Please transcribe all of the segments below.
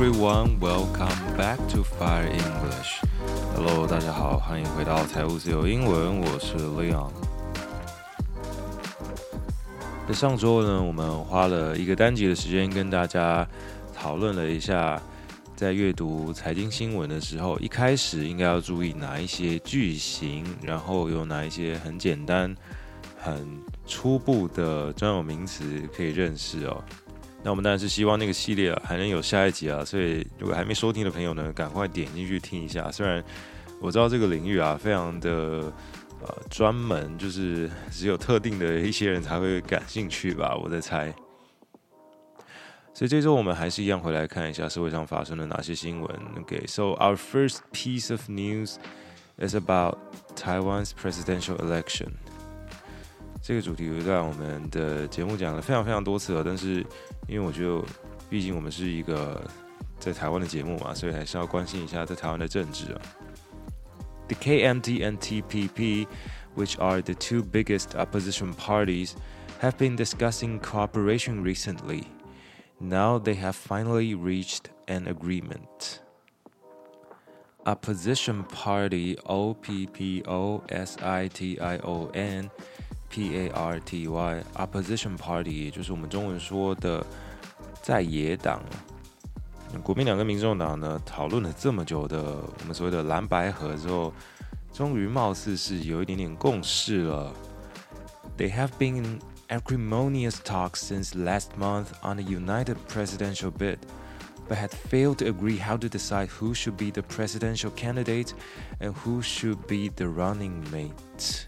everyone, welcome back to Fire English. Hello，大家好，欢迎回到财务自由英文，我是 Leon。在上周呢，我们花了一个单集的时间跟大家讨论了一下，在阅读财经新闻的时候，一开始应该要注意哪一些句型，然后有哪一些很简单、很初步的专有名词可以认识哦。那我们当然是希望那个系列还能有下一集啊，所以如果还没收听的朋友呢，赶快点进去听一下。虽然我知道这个领域啊非常的呃专门，就是只有特定的一些人才会感兴趣吧，我在猜。所以这周我们还是一样回来看一下社会上发生了哪些新闻。OK，so our first piece of news is about Taiwan's presidential election。这个主题我在我们的节目讲了非常非常多次了，但是因为我觉得，毕竟我们是一个在台湾的节目嘛，所以还是要关心一下在台湾的政治啊。The KMT and TPP, which are the two biggest opposition parties, have been discussing cooperation recently. Now they have finally reached an agreement. Opposition Party, O P P O S I T I O N。P A R T Y，Opposition Party，也就是我们中文说的在野党。国民党跟民众党呢，讨论了这么久的我们所谓的蓝白合之后，终于貌似是有一点点共识了。They have been in acrimonious talks since last month on a united presidential bid, but had failed to agree how to decide who should be the presidential candidate and who should be the running mate.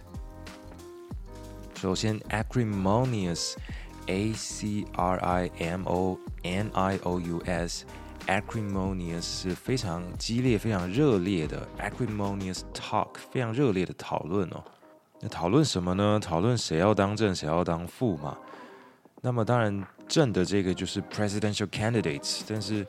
首先，acrimonious，a c r i m o n i o u s，acrimonious 是非常激烈、非常热烈的 acrimonious talk，非常热烈的讨论哦。那讨论什么呢？讨论谁要当正，谁要当副嘛。那么当然，正的这个就是 presidential candidates，但是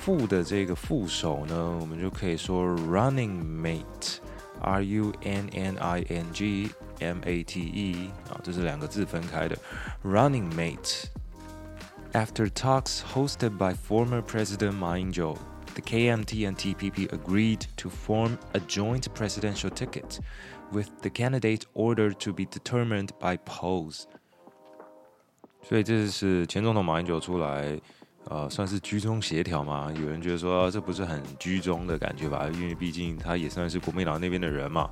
副的这个副手呢，我们就可以说 running mate，r u n n i n g。M A T E 啊，这是两个字分开的。Running mate. After talks hosted by former President Ma Ying-jeou, the KMT and TPP agreed to form a joint presidential ticket, with the candidate ordered to be determined by polls. 所以这是前总统马英九出来，呃，算是居中协调嘛？有人觉得说，啊，这不是很居中的感觉吧？因为毕竟他也算是国民党那边的人嘛。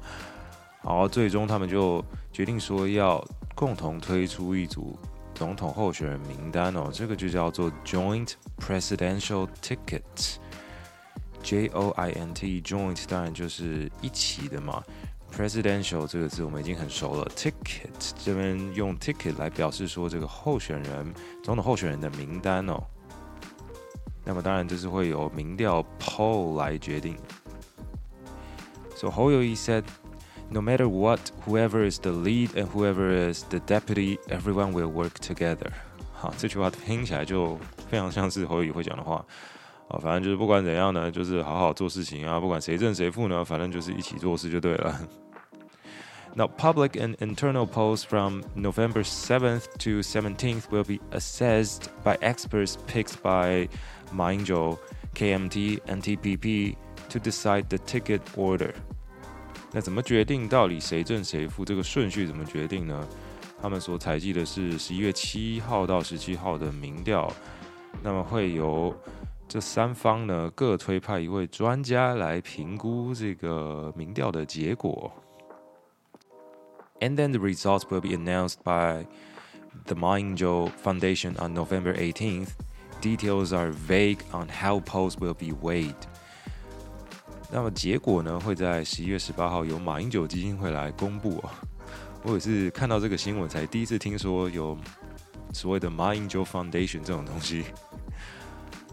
好，最终他们就决定说要共同推出一组总统候选人名单哦，这个就叫做 Joint Presidential Ticket，J O I N T Joint 当然就是一起的嘛，Presidential 这个字我们已经很熟了，Ticket 这边用 Ticket 来表示说这个候选人总统候选人的名单哦，那么当然这是会由民调 Poll 来决定。So 侯友宜 said。No matter what, whoever is the lead and whoever is the deputy, everyone will work together. 好，这句话听起来就非常像是侯友宜会讲的话。啊，反正就是不管怎样呢，就是好好做事情啊，不管谁正谁负呢，反正就是一起做事就对了。Now, public and internal polls from November 7th to 17th will be assessed by experts picked by Ma Ying-jeou, KMT, and TPP to decide the ticket order. 那怎么决定到底谁正谁负？这个顺序怎么决定呢？他们所采集的是十一月七号到十七号的民调，那么会由这三方呢各推派一位专家来评估这个民调的结果。And then the results will be announced by the Ma Ying-jeou Foundation on November 18th. Details are vague on how polls will be weighed. 那么结果呢，会在十一月十八号由马英九基金会来公布哦。我也是看到这个新闻才第一次听说有所谓的马英九 Foundation 这种东西。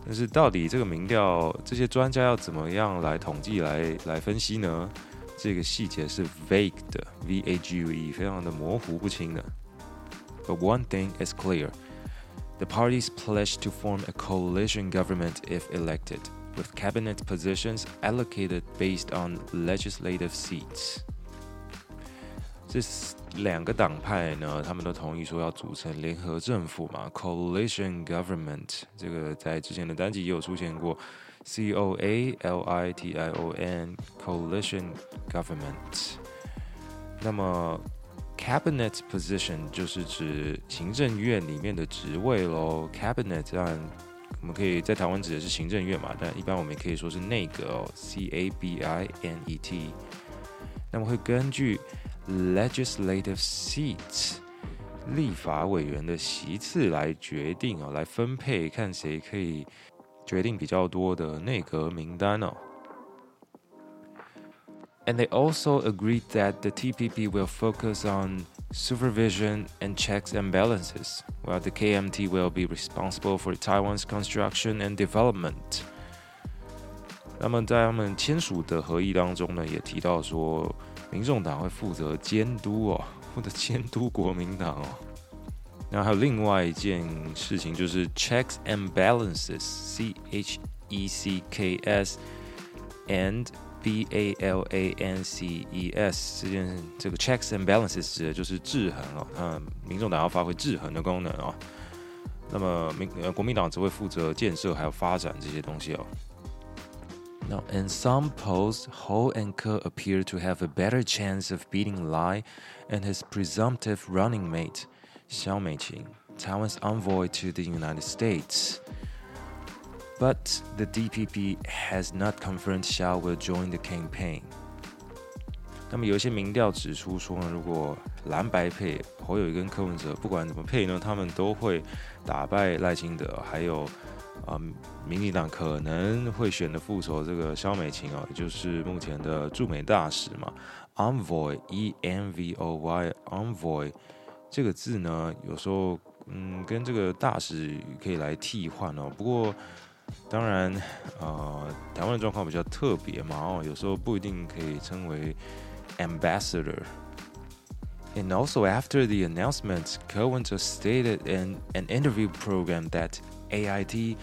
但是到底这个民调，这些专家要怎么样来统计、来来分析呢？这个细节是 vague 的，V A G U E，非常的模糊不清的。But one thing is clear: the parties pledge to form a coalition government if elected. With cabinet positions allocated based on legislative seats，这 两个党派呢，他们都同意说要组成联合政府嘛，coalition government。这个在之前的单集也有出现过，C O A L I T I O N，coalition government。那么 cabinet position 就是指行政院里面的职位喽，cabinet 这样 我们可以在台湾指的是行政院嘛，但一般我们也可以说是内阁哦，C A B I N E T。那么会根据 legislative seats 立法委员的席次来决定哦，来分配看谁可以决定比较多的内阁名单哦。And they also agreed that the TPP will focus on supervision and checks and balances, while the KMT will be responsible for Taiwan's construction and development. 那么在他们签署的合议当中呢，也提到说，民众党会负责监督哦，负责监督国民党哦。那还有另外一件事情，就是 checks and balances，C H E C K S and B A L A N C E S 这件这个 checks and balances 指的就是制衡哦，嗯，民众党要发挥制衡的功能哦。那么民呃国民党只会负责建设还有发展这些东西哦。Now, in some polls, Ho and Ke appear to have a better chance of beating Lai and his presumptive running mate, Xiao Meiqing, Taiwan's envoy to the United States. But the DPP has not confirmed Xiao will join the campaign. 那么有一些民调指出说，如果蓝白配侯友宜跟柯文哲不管怎么配呢，他们都会打败赖清德，还有。啊，民进党可能会选的副手，这个萧美琴啊，也就是目前的驻美大使嘛。Envoy，E N V O Y，Envoy 这个字呢，有时候嗯，跟这个大使可以来替换哦。不过当然，呃，台湾的状况比较特别嘛，哦，有时候不一定可以称为 Ambassador。And also after the announcement, Cohen just stated in an interview program that AIT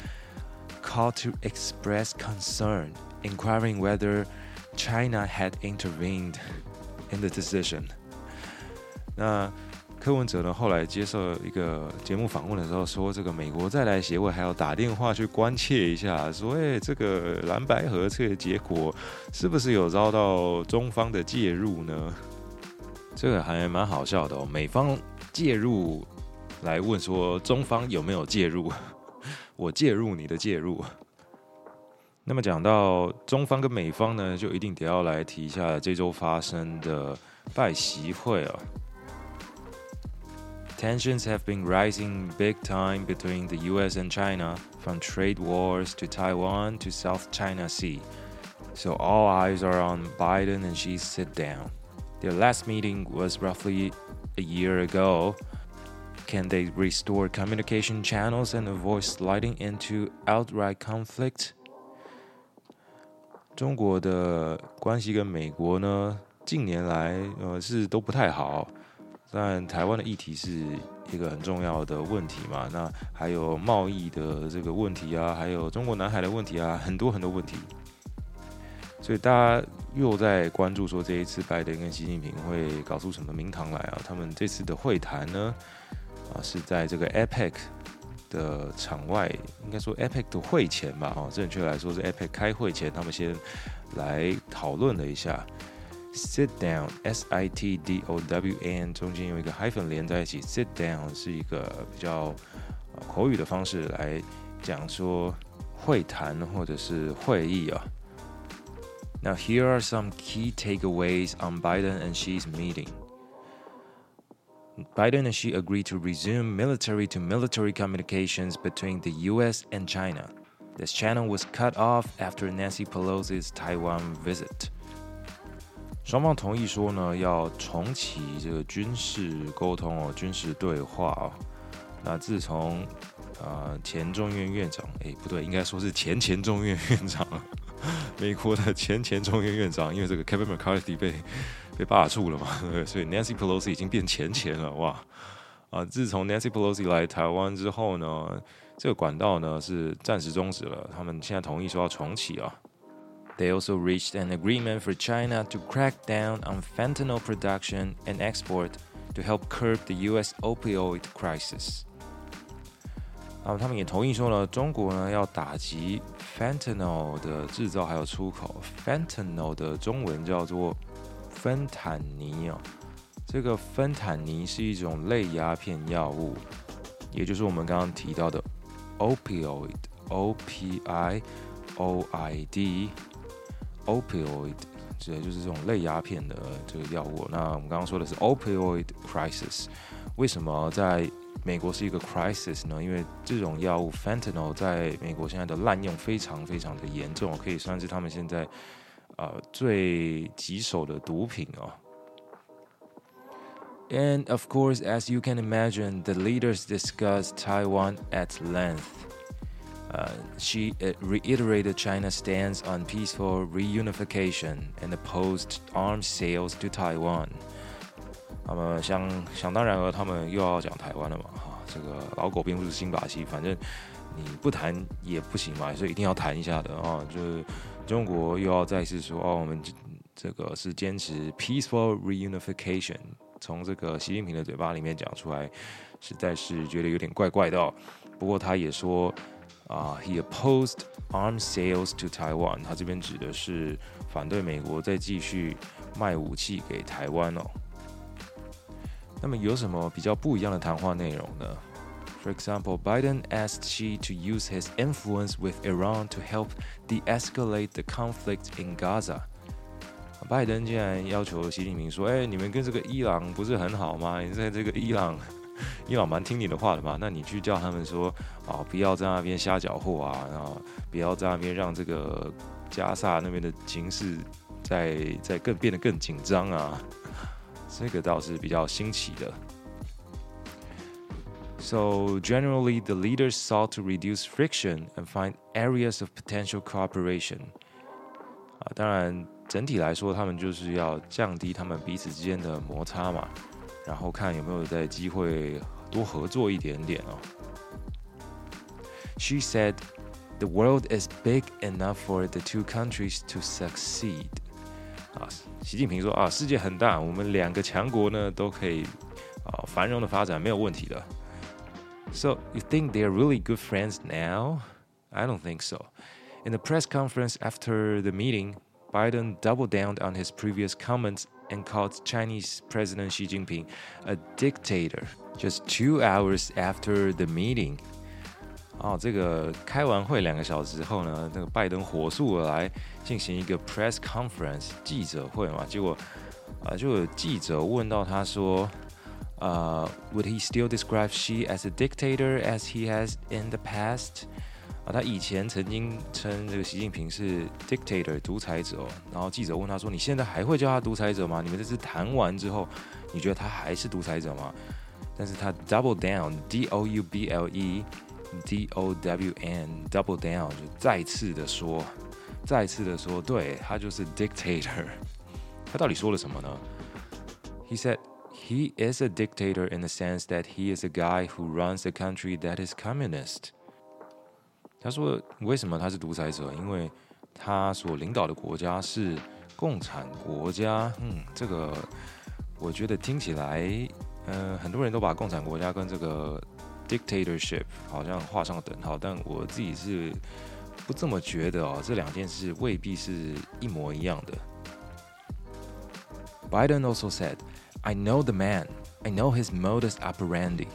called to express concern, inquiring whether China had intervened in the decision. 那 柯文哲呢？后来接受一个节目访问的时候说，这个美国再来协会还要打电话去关切一下，说，哎，这个蓝白合这个结果是不是有遭到中方的介入呢？这个还蛮好笑的哦，美方介入来问说中方有没有介入。我介入你的介入。那么讲到中方跟美方呢，就一定得要来提一下这周发生的拜习会啊。Tensions have been rising big time between the U.S. and China, from trade wars to Taiwan to South China Sea. So all eyes are on Biden and Xi's sit down. Their last meeting was roughly a year ago. Can they restore communication channels and avoid sliding into outright conflict? 中国的关系跟美国呢，近年来呃是都不太好。 但台湾的议题是一个很重要的问题嘛，那还有贸易的这个问题啊，还有中国南海的问题啊，很多很多问题。所以大家又在关注说，这一次拜登跟习近平会搞出什么名堂来啊？他们这次的会谈呢？啊，是在这个 APEC 的场外，应该说 APEC 的会前吧？哦，正确来说是 APEC 开会前，他们先来讨论了一下。Sit down，S I T D O W N，中间有一个 hyphen 连在一起。Sit down 是一个比较口语的方式来讲说会谈或者是会议啊。Now here are some key takeaways on Biden and Xi's meeting. Biden and Xi agreed to resume military-to-military communications between the U.S. and China. This channel was cut off after Nancy Pelosi's Taiwan visit. 双方同意说呢，要重启这个军事沟通哦，军事对话哦。那自从呃前众院院长，诶，不对，应该说是前前众院院长，美国的前前众院院长，因为这个 Kevin McCarthy 被。被罢黜了嘛？所以 Nancy Pelosi 已经变前前了哇！啊，自从 Nancy Pelosi 来台湾之后呢，这个管道呢是暂时终止了。他们现在同意说要重启啊。They also reached an agreement for China to crack down on fentanyl production and export to help curb the U.S. opioid crisis。啊，他们也同意说呢，中国呢要打击 fentanyl 的制造还有出口。fentanyl 的中文叫做芬坦尼啊，这个芬坦尼是一种类鸦片药物，也就是我们刚刚提到的 opioid，o p i o i d，opioid。指的就是这种类鸦片的这个药物。那我们刚刚说的是 opioid crisis，为什么在美国是一个 crisis 呢？因为这种药物 fentanyl 在美国现在的滥用非常非常的严重，可以算是他们现在呃最棘手的毒品哦。And of course, as you can imagine, the leaders discussed Taiwan at length. She reiterated China's stance on peaceful reunification and opposed arms sales to Taiwan。那么想想当然了，他们又要讲台湾了嘛？哈，这个老狗并不是新把戏，反正你不谈也不行嘛，所以一定要谈一下的啊。就是中国又要再次说哦，我们这个是坚持 peaceful reunification，从这个习近平的嘴巴里面讲出来，实在是觉得有点怪怪的哦。不过他也说。啊、uh，he opposed arms sales to Taiwan。他这边指的是反对美国再继续卖武器给台湾哦。那么有什么比较不一样的谈话内容呢？For example, Biden asked Xi to use his influence with Iran to help de-escalate the conflict in Gaza。拜登竟然要求习近平说：“哎，你们跟这个伊朗不是很好吗？你在这个伊朗。” 伊朗蛮听你的话的嘛，那你去叫他们说啊，不要在那边瞎搅和啊，然后不要在那边让这个加萨那边的情势再再更变得更紧张啊，这个倒是比较新奇的。So generally, the leaders sought to reduce friction and find areas of potential cooperation。啊，当然整体来说，他们就是要降低他们彼此之间的摩擦嘛。然后看有没有在机会多合作一点点哦。She said, "The world is big enough for the two countries to succeed." 啊，习近平说啊，世界很大，我们两个强国呢都可以啊繁荣的发展，没有问题的。So you think they are really good friends now? I don't think so. In the press conference after the meeting, Biden doubled down on his previous comments. and called Chinese President Xi Jinping a dictator just two hours after the meeting。哦，这个开完会两个小时后呢，那个拜登火速而来进行一个 press conference 记者会嘛，结果啊、呃，就有记者问到他说，呃，Would he still describe Xi as a dictator as he has in the past？ 啊，他以前曾经称这个习近平是 dictator 独裁者哦，然后记者问他说：“你现在还会叫他独裁者吗？你们这次谈完之后，你觉得他还是独裁者吗？”但是他 double down，d o u b l e d o w n，double down 就再次的说，再次的说，对，他就是 dictator。他到底说了什么呢？He said he is a dictator in the sense that he is a guy who runs a country that is communist。他说：“为什么他是独裁者？因为他所领导的国家是共产国家。嗯，这个我觉得听起来，呃，很多人都把共产国家跟这个 dictatorship 好像画上等号，但我自己是不这么觉得哦。这两件事未必是一模一样的。” Biden also said, "I know the man. I know his modus operandi.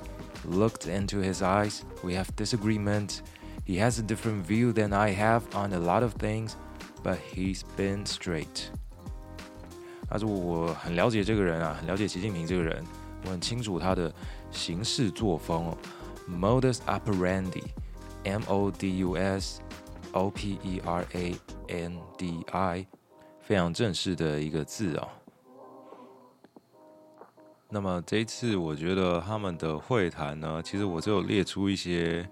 Looked into his eyes. We have disagreement. He has a different view than I have on a lot of things, but he's been straight。他说我很了解这个人啊，很了解习近平这个人，我很清楚他的行事作风哦。Modus operandi，M-O-D-U-S O-P-E-R-A-N-D-I，非常正式的一个字啊、哦。那么这一次，我觉得他们的会谈呢，其实我就有列出一些。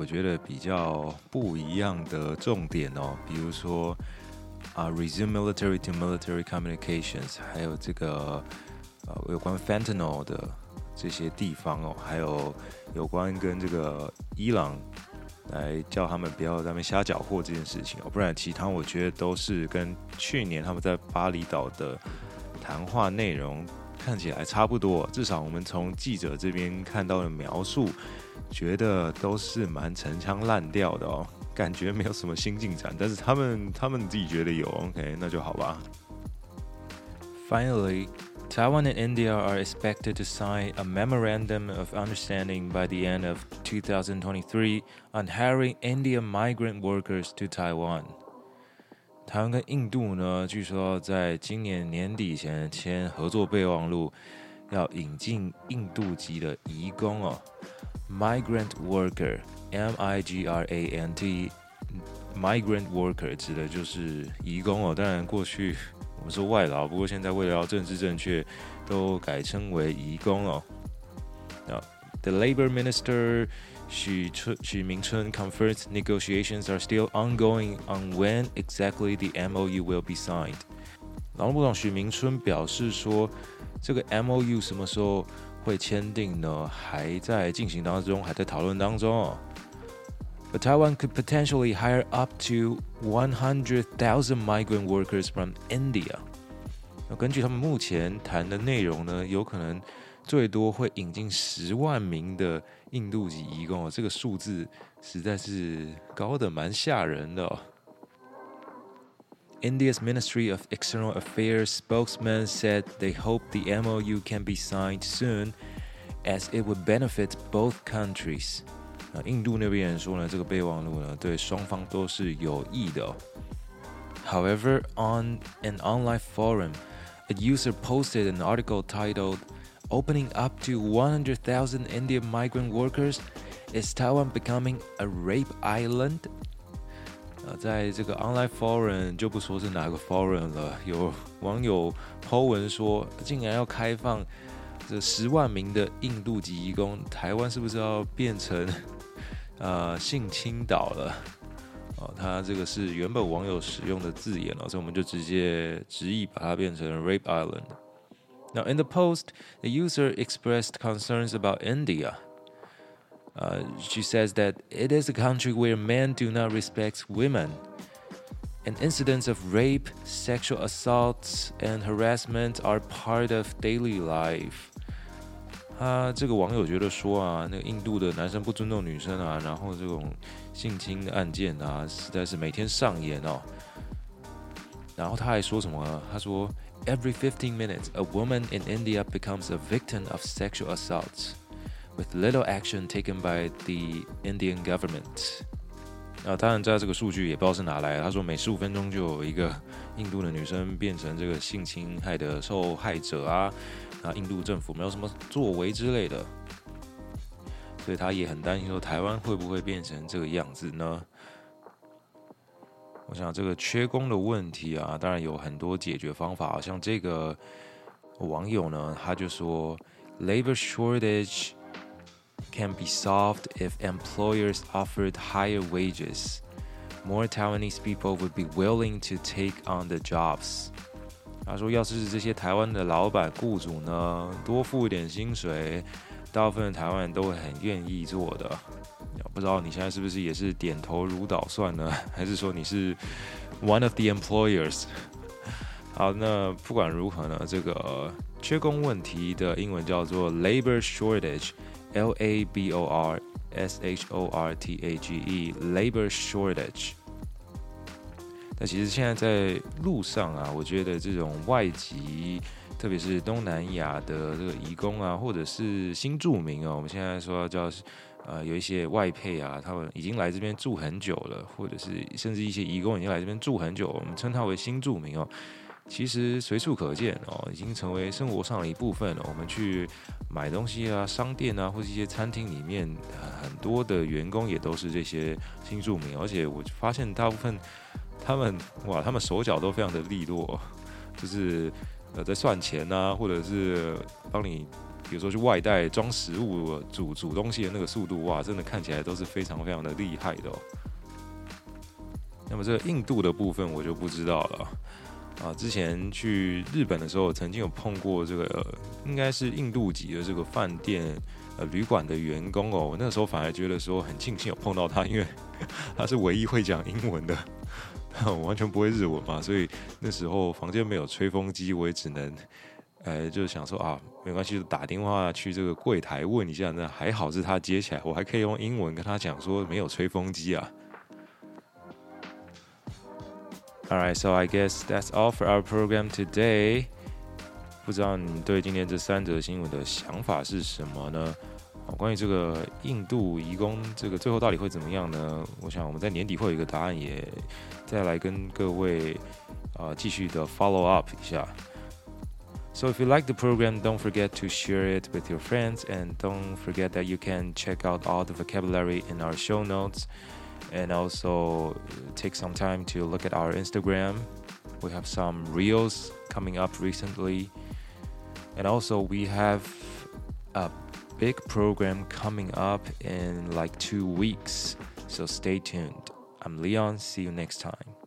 我觉得比较不一样的重点哦，比如说啊，resume military to military communications，还有这个呃有关 fentanyl 的这些地方哦，还有有关跟这个伊朗来叫他们不要在那边瞎搅和这件事情哦，不然其他我觉得都是跟去年他们在巴厘岛的谈话内容看起来差不多，至少我们从记者这边看到的描述，觉得都是蛮陈腔滥调的哦，感觉没有什么新进展。但是他们他们自己觉得有，OK，那就好吧。Finally, Taiwan and India are expected to sign a memorandum of understanding by the end of 2023 on hiring Indian migrant workers to Taiwan. 台湾跟印度呢，据说在今年年底前签合作备忘录，要引进印度籍的移工哦，migrant worker，M-I-G-R-A-N-T，migrant worker 指的就是移工哦。当然过去我们说外劳，不过现在为了要政治正确，都改称为移工哦。那 The Labor Minister。许春许明春 confirms negotiations are still ongoing on when exactly the MOU will be signed。劳动部长许明春表示说，这个 MOU 什么时候会签订呢？还在进行当中，还在讨论当中。But Taiwan could potentially hire up to 100,000 migrant workers from India。根据他们目前谈的内容呢，有可能 最多会引进十万名的。印度籍移工哦，这个数字实在是高的蛮吓人的哦。India's Ministry of External Affairs spokesman said they hope the MOU can be signed soon, as it would benefit both countries。那印度那边人说呢，这个备忘录呢，对双方都是有益的哦。However, on an online forum, a user posted an article titled Opening up to 100,000 Indian migrant workers, is Taiwan becoming a rape island？啊，在这个 online forum 就不说是哪个 forum 了，有网友 po 文说，竟然要开放这十万名的印度籍移工，台湾是不是要变成呃性侵岛了？哦，他这个是原本网友使用的字眼了，所以我们就直接直译把它变成 rape island。Now, in the post, the user expressed concerns about India. Uh, she says that it is a country where men do not respect women, and incidents of rape, sexual assaults, and harassment are part of daily life. 他这个网友觉得说啊，那个印度的男生不尊重女生啊，然后这种性侵案件啊，实在是每天上演哦。 然后他还说什么？他说。Every fifteen minutes, a woman in India becomes a victim of sexual assault, with little action taken by the Indian government. 啊，当然，在这个数据也不知道是哪来的。他说，每十五分钟就有一个印度的女生变成这个性侵害的受害者啊！啊，印度政府没有什么作为之类的，所以他也很担心说，台湾会不会变成这个样子呢？我想这个缺工的问题啊，当然有很多解决方法。像这个网友呢，他就说，Labor shortage can be solved if employers offered higher wages. More Taiwanese people would be willing to take on the jobs. 他说，要是这些台湾的老板、雇主呢，多付一点薪水，大部分台湾人都会很愿意做的。不知道你现在是不是也是点头如捣蒜呢？还是说你是 one of the employers？好，那不管如何呢，这个缺工问题的英文叫做 labor shortage，L A B O R S H O R T A G E，labor shortage。那其实现在在路上啊，我觉得这种外籍，特别是东南亚的这个移工啊，或者是新住民啊，我们现在说叫。呃，有一些外配啊，他们已经来这边住很久了，或者是甚至一些移工已经来这边住很久，我们称他为新住民哦。其实随处可见哦，已经成为生活上的一部分了。我们去买东西啊，商店啊，或者一些餐厅里面，很多的员工也都是这些新住民，而且我发现大部分他们哇，他们手脚都非常的利落，就是呃在算钱啊，或者是帮你。比如说去外带装食物、煮煮东西的那个速度，哇，真的看起来都是非常非常的厉害的。那么这个印度的部分我就不知道了啊。之前去日本的时候，曾经有碰过这个应该是印度籍的这个饭店呃旅馆的员工哦。我那时候反而觉得说很庆幸有碰到他，因为 他是唯一会讲英文的，我完全不会日文嘛，所以那时候房间没有吹风机，我也只能。呃，就是想说啊，没关系，就打电话去这个柜台问一下。那还好是他接起来，我还可以用英文跟他讲说没有吹风机啊。Alright, so I guess that's all for our program today. 不知道你对今天这三则新闻的想法是什么呢？关于这个印度移工，这个最后到底会怎么样呢？我想我们在年底会有一个答案，也再来跟各位啊、继续的 follow up 一下。So if you like the program, don't forget to share it with your friends and don't forget that you can check out all the vocabulary in our show notes and also take some time to look at our Instagram. We have some reels coming up recently. And also we have a big program coming up in like two weeks. So stay tuned. I'm Leon. See you next time.